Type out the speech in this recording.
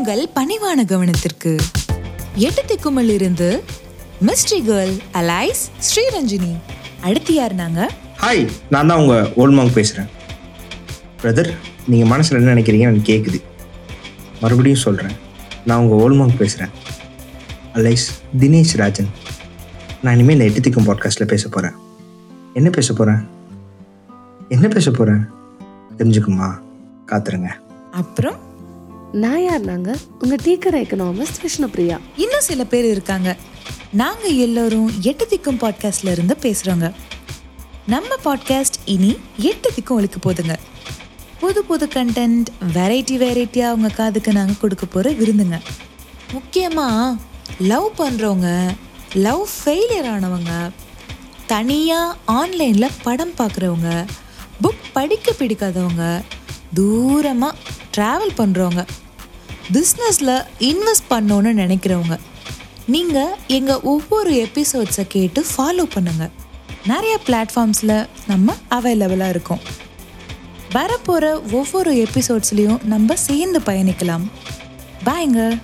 உங்கள் பணிவான கவனத்திற்கு எட்டு திக்குமல் இருந்து மிஸ்ட்ரி கேர்ள் அலைஸ் ஸ்ரீரஞ்சினி. அடுத்து யார் நாங்க? ஹாய் நான் தான் உங்கள் ஓல்மாங் பேசுகிறேன் பிரதர் நீங்கள் மனசில் என்ன நினைக்கிறீங்கன்னு எனக்கு கேட்குது மறுபடியும் சொல்கிறேன் நான் உங்கள் ஓல்மாங் பேசுகிறேன் அலைஸ் தினேஷ் ராஜன். நான் இனிமேல் இந்த எட்டு திக்கும் பாட்காஸ்ட்டில் பேச போகிறேன் என்ன பேச போகிறேன் என்ன பேச போகிறேன் தெரிஞ்சுக்குமா? காத்துருங்க. அப்புறம்? நான் யார் நாங்க உங்க டீக்கர் எக்கனாமிஸ்ட் விஷ்ணுபிரியா இன்னும் சில பேர் இருக்காங்க. நாங்க எல்லோரும் எட்டு திக்கும் பாட்காஸ்ட்ல இருந்து பேசுறோங்க. நம்ம பாட்காஸ்ட் இனி எட்டு திக்கும் ஒழிக்க போதுங்க. புது புது கண்டென்ட் வெரைட்டி வெரைட்டியா உங்க காதுக்கு நாங்க கொடுக்க போற விருந்துங்க. முக்கியமா லவ் பண்றவங்க லவ் ஃபெயிலியர் ஆனவங்க தனியா ஆன்லைன்ல படம் பார்க்குறவங்க புக் படிக்க பிடிக்காதவங்க தூரமாக ட்ராவல் பண்ணுறவங்க பிஸ்னஸில் இன்வெஸ்ட் பண்ணோன்னு நினைக்கிறவங்க. நீங்கள் எங்கள் ஒவ்வொரு எபிசோட்ஸை கேட்டு ஃபாலோ பண்ணுங்கள் நிறைய பிளாட்ஃபார்ம்ஸில் நம்ம அவைலபிளாக இருக்கோம். வரப்போகிற ஒவ்வொரு எபிசோட்ஸ்லேயும் நம்ம சேர்ந்து பயணிக்கலாம். பாய்ங்க